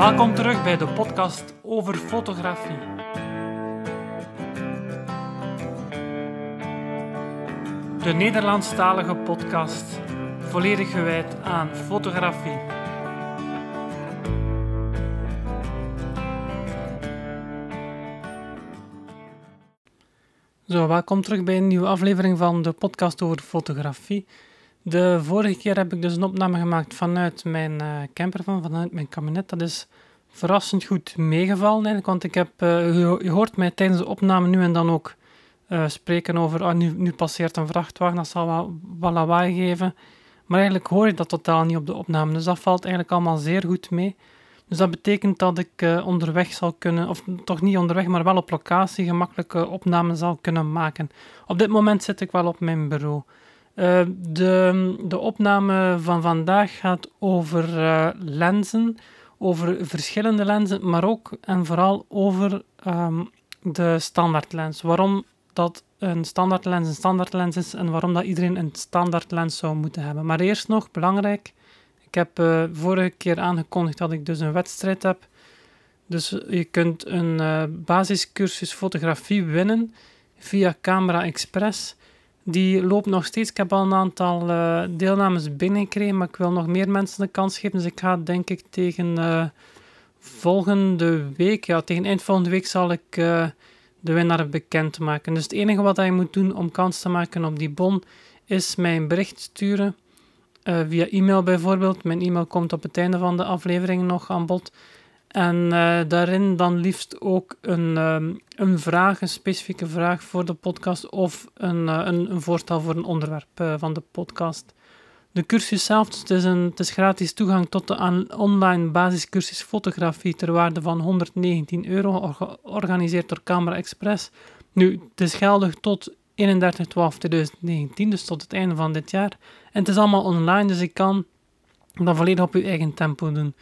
Welkom terug bij de podcast over fotografie. De Nederlandstalige podcast, volledig gewijd aan fotografie. Zo, welkom terug bij een nieuwe aflevering van de podcast over fotografie. De vorige keer heb ik dus een opname gemaakt vanuit mijn uh, camper, van, vanuit mijn kabinet. Dat is verrassend goed meegevallen want ik heb, je hoort mij tijdens de opname nu en dan ook uh, spreken over, oh, nu, nu, passeert een vrachtwagen, dat zal wat, wat lawaai geven. Maar eigenlijk hoor je dat totaal niet op de opname, dus dat valt eigenlijk allemaal zeer goed mee. Dus dat betekent dat ik onderweg zal kunnen, of toch niet onderweg, maar wel op locatie gemakkelijke opnames zal kunnen maken. Op dit moment zit ik wel op mijn bureau. Uh, de, de opname van vandaag gaat over uh, lenzen, over verschillende lenzen, maar ook en vooral over um, de standaardlens. Waarom dat een standaardlens een standaardlens is en waarom dat iedereen een standaardlens zou moeten hebben. Maar eerst nog, belangrijk, ik heb uh, vorige keer aangekondigd dat ik dus een wedstrijd heb. Dus je kunt een basiscursus fotografie winnen via Camera Express. Die loopt nog steeds. Ik heb al een aantal uh, deelnames binnengekregen, maar ik wil nog meer mensen de kans geven. Dus ik ga denk ik tegen volgende week, ja, tegen eind volgende week zal ik de winnaar bekendmaken. Dus het enige wat je moet doen om kans te maken op die bon, is mij een bericht sturen via e-mail bijvoorbeeld. Mijn e-mail komt op het einde van de aflevering nog aan bod. En uh, daarin dan liefst ook een, um, een vraag, een specifieke vraag voor de podcast of een, uh, een, een, voorstel voor een onderwerp van de podcast. De cursus zelf, dus het, is een, het is gratis toegang tot de online basiscursus fotografie ter waarde van 119 euro, georganiseerd door Camera Express. Nu, het is geldig tot 31-12-2019, dus tot het einde van dit jaar. En het is allemaal online, dus ik kan dat volledig op uw eigen tempo doen.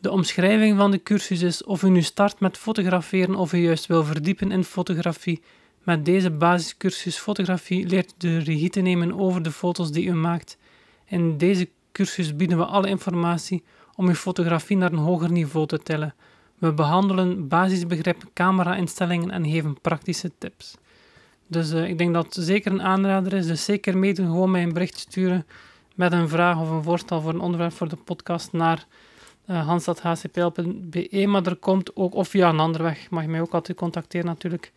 De omschrijving van de cursus is of u nu start met fotograferen of u juist wil verdiepen in fotografie. Met deze basiscursus fotografie leert u de regie te nemen over de foto's die u maakt. In deze cursus bieden we alle informatie om uw fotografie naar een hoger niveau te tillen. We behandelen basisbegrippen, camera-instellingen en geven praktische tips. Dus uh, ik denk dat het zeker een aanrader is. Dus zeker meedoen, gewoon mij een bericht sturen met een vraag of een voorstel voor een onderwerp voor de podcast naar uh, hans.hcpl.be. Maar er komt ook, of via een andere weg, mag je mij ook altijd contacteren natuurlijk.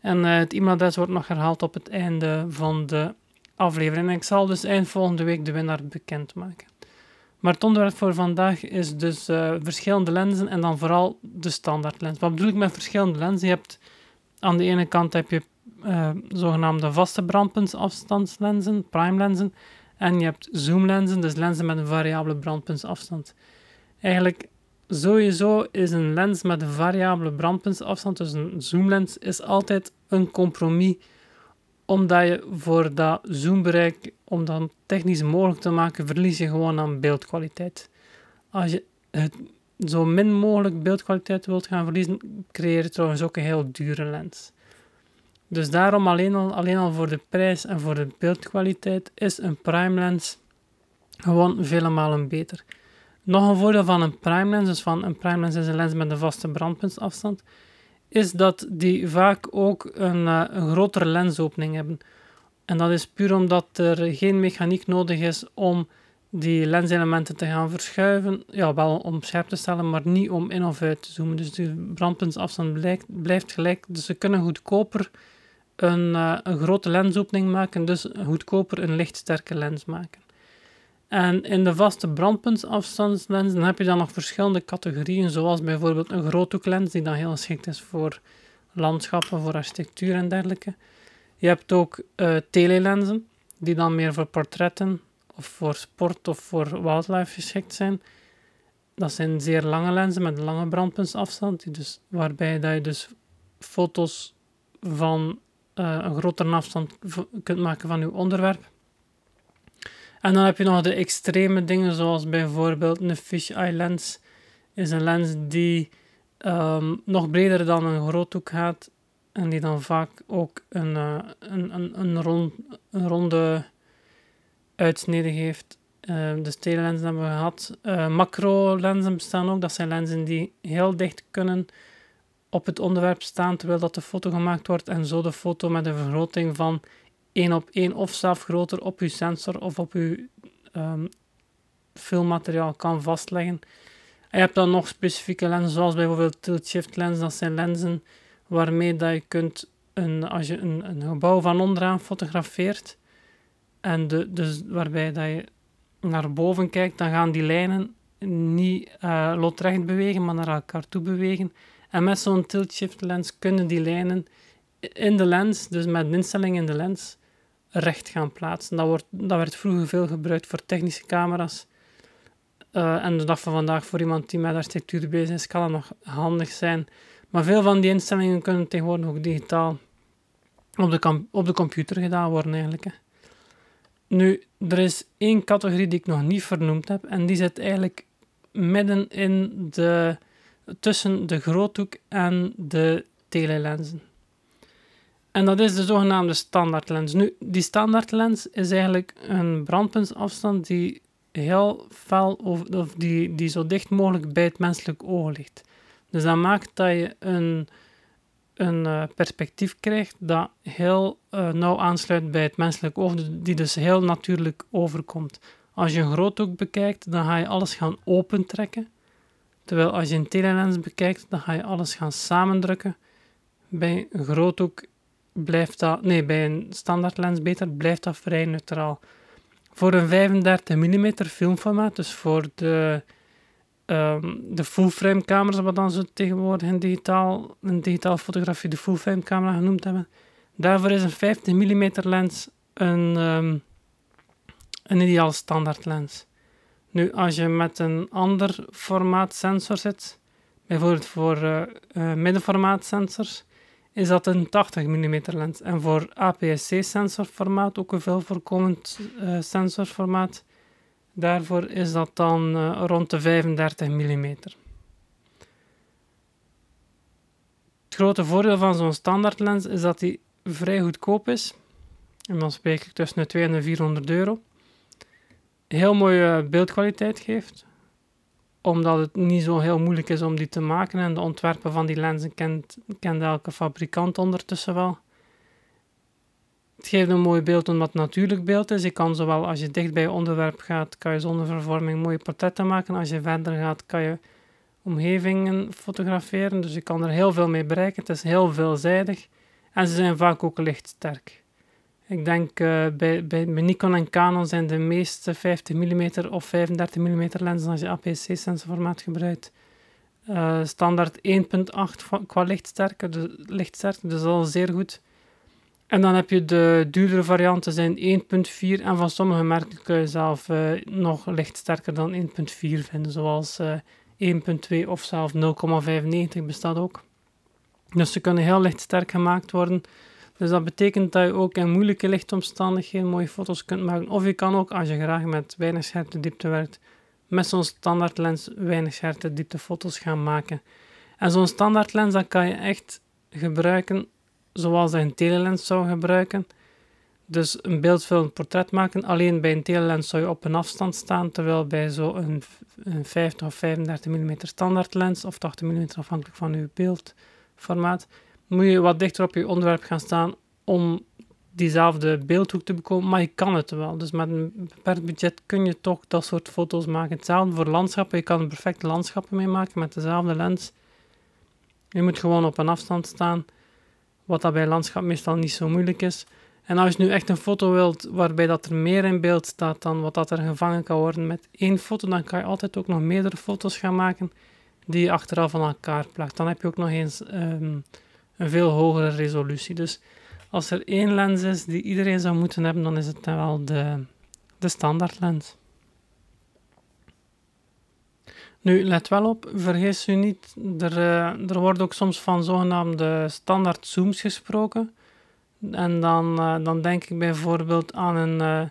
En uh, het e-mailadres wordt nog herhaald op het einde van de aflevering. En ik zal dus eind volgende week de winnaar bekendmaken. Maar het onderwerp voor vandaag is dus uh, verschillende lenzen en dan vooral de standaardlens. Wat bedoel ik met verschillende lenzen? Je hebt aan de ene kant heb je zogenaamde vaste brandpuntsafstandslenzen, prime lenzen. En je hebt zoomlenzen, dus lenzen met een variabele brandpuntsafstand. Eigenlijk sowieso is een lens met een variabele brandpuntsafstand, dus een zoomlens, is altijd een compromis omdat je voor dat zoombereik, om dat technisch mogelijk te maken, verlies je gewoon aan beeldkwaliteit. Als je het zo min mogelijk beeldkwaliteit wilt gaan verliezen, creëer je trouwens ook een heel dure lens. Dus daarom alleen al, alleen al voor de prijs en voor de beeldkwaliteit is een prime lens gewoon vele malen beter. Nog een voordeel van een prime lens, dus van een prime lens is een lens met een vaste brandpuntsafstand, is dat die vaak ook een, uh, een grotere lensopening hebben. En dat is puur omdat er geen mechaniek nodig is om die lenselementen te gaan verschuiven. Ja, wel om scherp te stellen, maar niet om in of uit te zoomen. Dus de brandpuntsafstand blijft, gelijk. Dus ze kunnen goedkoper een, uh, een grote lensopening maken, dus goedkoper een lichtsterke lens maken. En in de vaste brandpuntsafstandslenzen heb je dan nog verschillende categorieën, zoals bijvoorbeeld een groothoeklens, die dan heel geschikt is voor landschappen, voor architectuur en dergelijke. Je hebt ook uh, telelenzen, die dan meer voor portretten of voor sport of voor wildlife geschikt zijn. Dat zijn zeer lange lenzen met lange brandpuntsafstand, dus, waarbij dat je dus foto's van uh, een grotere afstand kunt maken van uw onderwerp. En dan heb je nog de extreme dingen, zoals bijvoorbeeld een fisheye lens. Is een lens die um, nog breder dan een groothoek gaat. En die dan vaak ook een, uh, een, een, een, rond, een ronde uitsnede heeft. Uh, dus telelenzen hebben we gehad. Uh, macro-lenzen bestaan ook. Dat zijn lenzen die heel dicht kunnen op het onderwerp staan terwijl dat de foto gemaakt wordt en zo de foto met een vergroting van 1 op 1 of zelf groter op uw sensor of op uw um, filmmateriaal kan vastleggen. En je hebt dan nog specifieke lenzen, zoals bijvoorbeeld tilt-shift lens. Dat zijn lenzen waarmee dat je kunt, een, als je een, een gebouw van onderaan fotografeert, en de, dus waarbij dat je naar boven kijkt, dan gaan die lijnen niet uh, loodrecht bewegen, maar naar elkaar toe bewegen. En met zo'n tilt-shift lens kunnen die lijnen in de lens, dus met een instelling in de lens, recht gaan plaatsen. Dat, wordt, dat werd vroeger veel gebruikt voor technische camera's. Uh, en de dag van vandaag voor iemand die met architectuur bezig is, kan dat nog handig zijn. Maar veel van die instellingen kunnen tegenwoordig ook digitaal op de, op de computer gedaan worden eigenlijk. Hè. Nu, er is één categorie die ik nog niet vernoemd heb en die zit eigenlijk midden in de, tussen de groothoek en de telelenzen. En dat is de zogenaamde standaardlens. Nu, die standaardlens is eigenlijk een brandpuntsafstand die heel fel of, die, die zo dicht mogelijk bij het menselijk oog ligt. Dus dat maakt dat je een, een uh, perspectief krijgt dat heel uh, nauw aansluit bij het menselijk oog, die dus heel natuurlijk overkomt. Als je een groothoek bekijkt, dan ga je alles gaan opentrekken. Terwijl als je een telelens bekijkt, dan ga je alles gaan samendrukken. Bij een groothoek blijft dat, nee, bij een standaardlens beter, blijft dat vrij neutraal. Voor een 35 mm filmformaat, dus voor de, um, de full-frame camera's, wat dan zo tegenwoordig in digitaal, in digitaal fotografie de full-frame camera genoemd hebben, daarvoor is een 50 mm lens een, um, een ideaal standaard lens. Nu, als je met een ander formaat sensor zit, bijvoorbeeld voor uh, middenformaat sensors, is dat een 80 mm lens. En voor APS-C sensorformaat, ook een veel voorkomend uh, sensorformaat, daarvoor is dat dan uh, rond de 35 mm. Het grote voordeel van zo'n standaard lens is dat die vrij goedkoop is. En dan spreek ik tussen de 200 en de 400 euro. Heel mooie beeldkwaliteit geeft omdat het niet zo heel moeilijk is om die te maken en de ontwerpen van die lenzen kent, elke fabrikant ondertussen wel. Het geeft een mooi beeld omdat het natuurlijk beeld is. Je kan zowel als je dicht bij je onderwerp gaat, kan je zonder vervorming mooie portretten maken. Als je verder gaat, kan je omgevingen fotograferen. Dus je kan er heel veel mee bereiken. Het is heel veelzijdig en ze zijn vaak ook lichtsterk. Ik denk uh, bij, bij, Nikon en Canon zijn de meeste 50 mm of 35 mm lenzen als je APS-C-sensorformaat gebruikt. Uh, standaard 1.8 qua dus, lichtsterkte, dus al zeer goed. En dan heb je de duurdere varianten zijn 1.4 en van sommige merken kun je zelf uh, nog lichtsterker dan 1.4 vinden, zoals 1.2 of zelfs 0,95 bestaat ook. Dus ze kunnen heel lichtsterk gemaakt worden. Dus dat betekent dat je ook in moeilijke lichtomstandigheden mooie foto's kunt maken. Of je kan ook, als je graag met weinig scherpte diepte werkt, met zo'n standaard lens weinig scherpte diepte foto's gaan maken. En zo'n standaard lens kan je echt gebruiken zoals je een telelens zou gebruiken. Dus een beeldfilm portret maken. Alleen bij een telelens zou je op een afstand staan, terwijl bij zo'n een 50 of 35 mm standaard lens of 80 mm afhankelijk van je beeldformaat moet je wat dichter op je onderwerp gaan staan om diezelfde beeldhoek te bekomen, maar je kan het wel. Dus met een beperkt budget kun je toch dat soort foto's maken. Hetzelfde voor landschappen, je kan er perfecte landschappen mee maken met dezelfde lens. Je moet gewoon op een afstand staan, wat dat bij landschap meestal niet zo moeilijk is. En als je nu echt een foto wilt waarbij dat er meer in beeld staat dan wat dat er gevangen kan worden met één foto, dan kan je altijd ook nog meerdere foto's gaan maken die je achteraf van elkaar plakt. Dan heb je ook nog eens um, een veel hogere resolutie. Dus als er één lens is die iedereen zou moeten hebben, dan is het dan wel de, de standaard lens. Nu, let wel op, vergis u niet, er, uh, er wordt ook soms van zogenaamde standaard zooms gesproken. En dan, uh, dan denk ik bijvoorbeeld aan een, uh,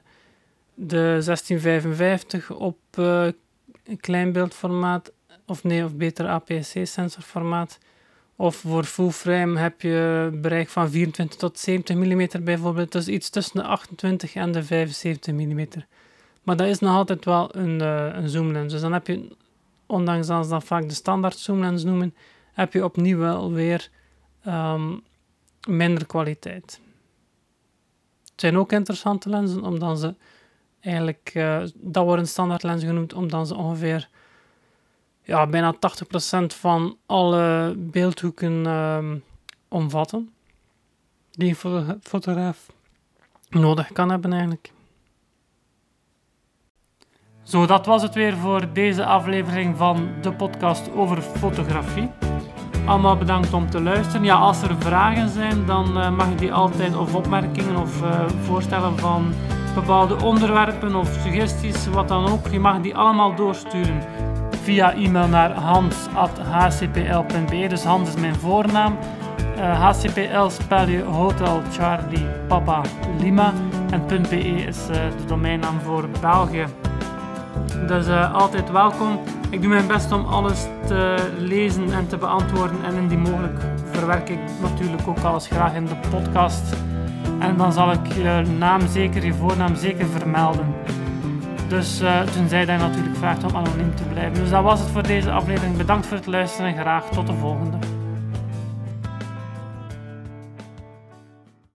de 1655 op kleinbeeldformaat, of nee, of beter APS-C sensorformaat. Of voor full frame heb je bereik van 24 tot 70 mm bijvoorbeeld. Dus iets tussen de 28 en de 75 mm. Maar dat is nog altijd wel een, uh, een zoomlens. Dus dan heb je, ondanks dat ze dat vaak de standaard zoomlens noemen, heb je opnieuw wel weer ehm, minder kwaliteit. Het zijn ook interessante lenzen, omdat ze eigenlijk, uh, dat worden standaard lenzen genoemd, omdat ze ongeveer ja, bijna 80% van alle beeldhoeken ehm, omvatten die een fotograaf nodig kan hebben eigenlijk. Zo, dat was het weer voor deze aflevering van de podcast over fotografie. Allemaal bedankt om te luisteren. Ja, als er vragen zijn, dan uh, mag je die altijd, of opmerkingen of uh, voorstellen van bepaalde onderwerpen of suggesties, wat dan ook. Je mag die allemaal doorsturen via e-mail naar hans.hcpl.be. Dus Hans is mijn voornaam. Uh, eh, HCPL spel je Hotel Charlie Papa Lima. En .be is uh, de domeinnaam voor België. Dus uh, altijd welkom. Ik doe mijn best om alles te lezen en te beantwoorden. En indien mogelijk verwerk ik natuurlijk ook alles graag in de podcast. En dan zal ik je naam zeker, je voornaam zeker vermelden. Dus uh, tenzij dat je natuurlijk vraagt om anoniem te blijven. Dus dat was het voor deze aflevering. Bedankt voor het luisteren en graag tot de volgende.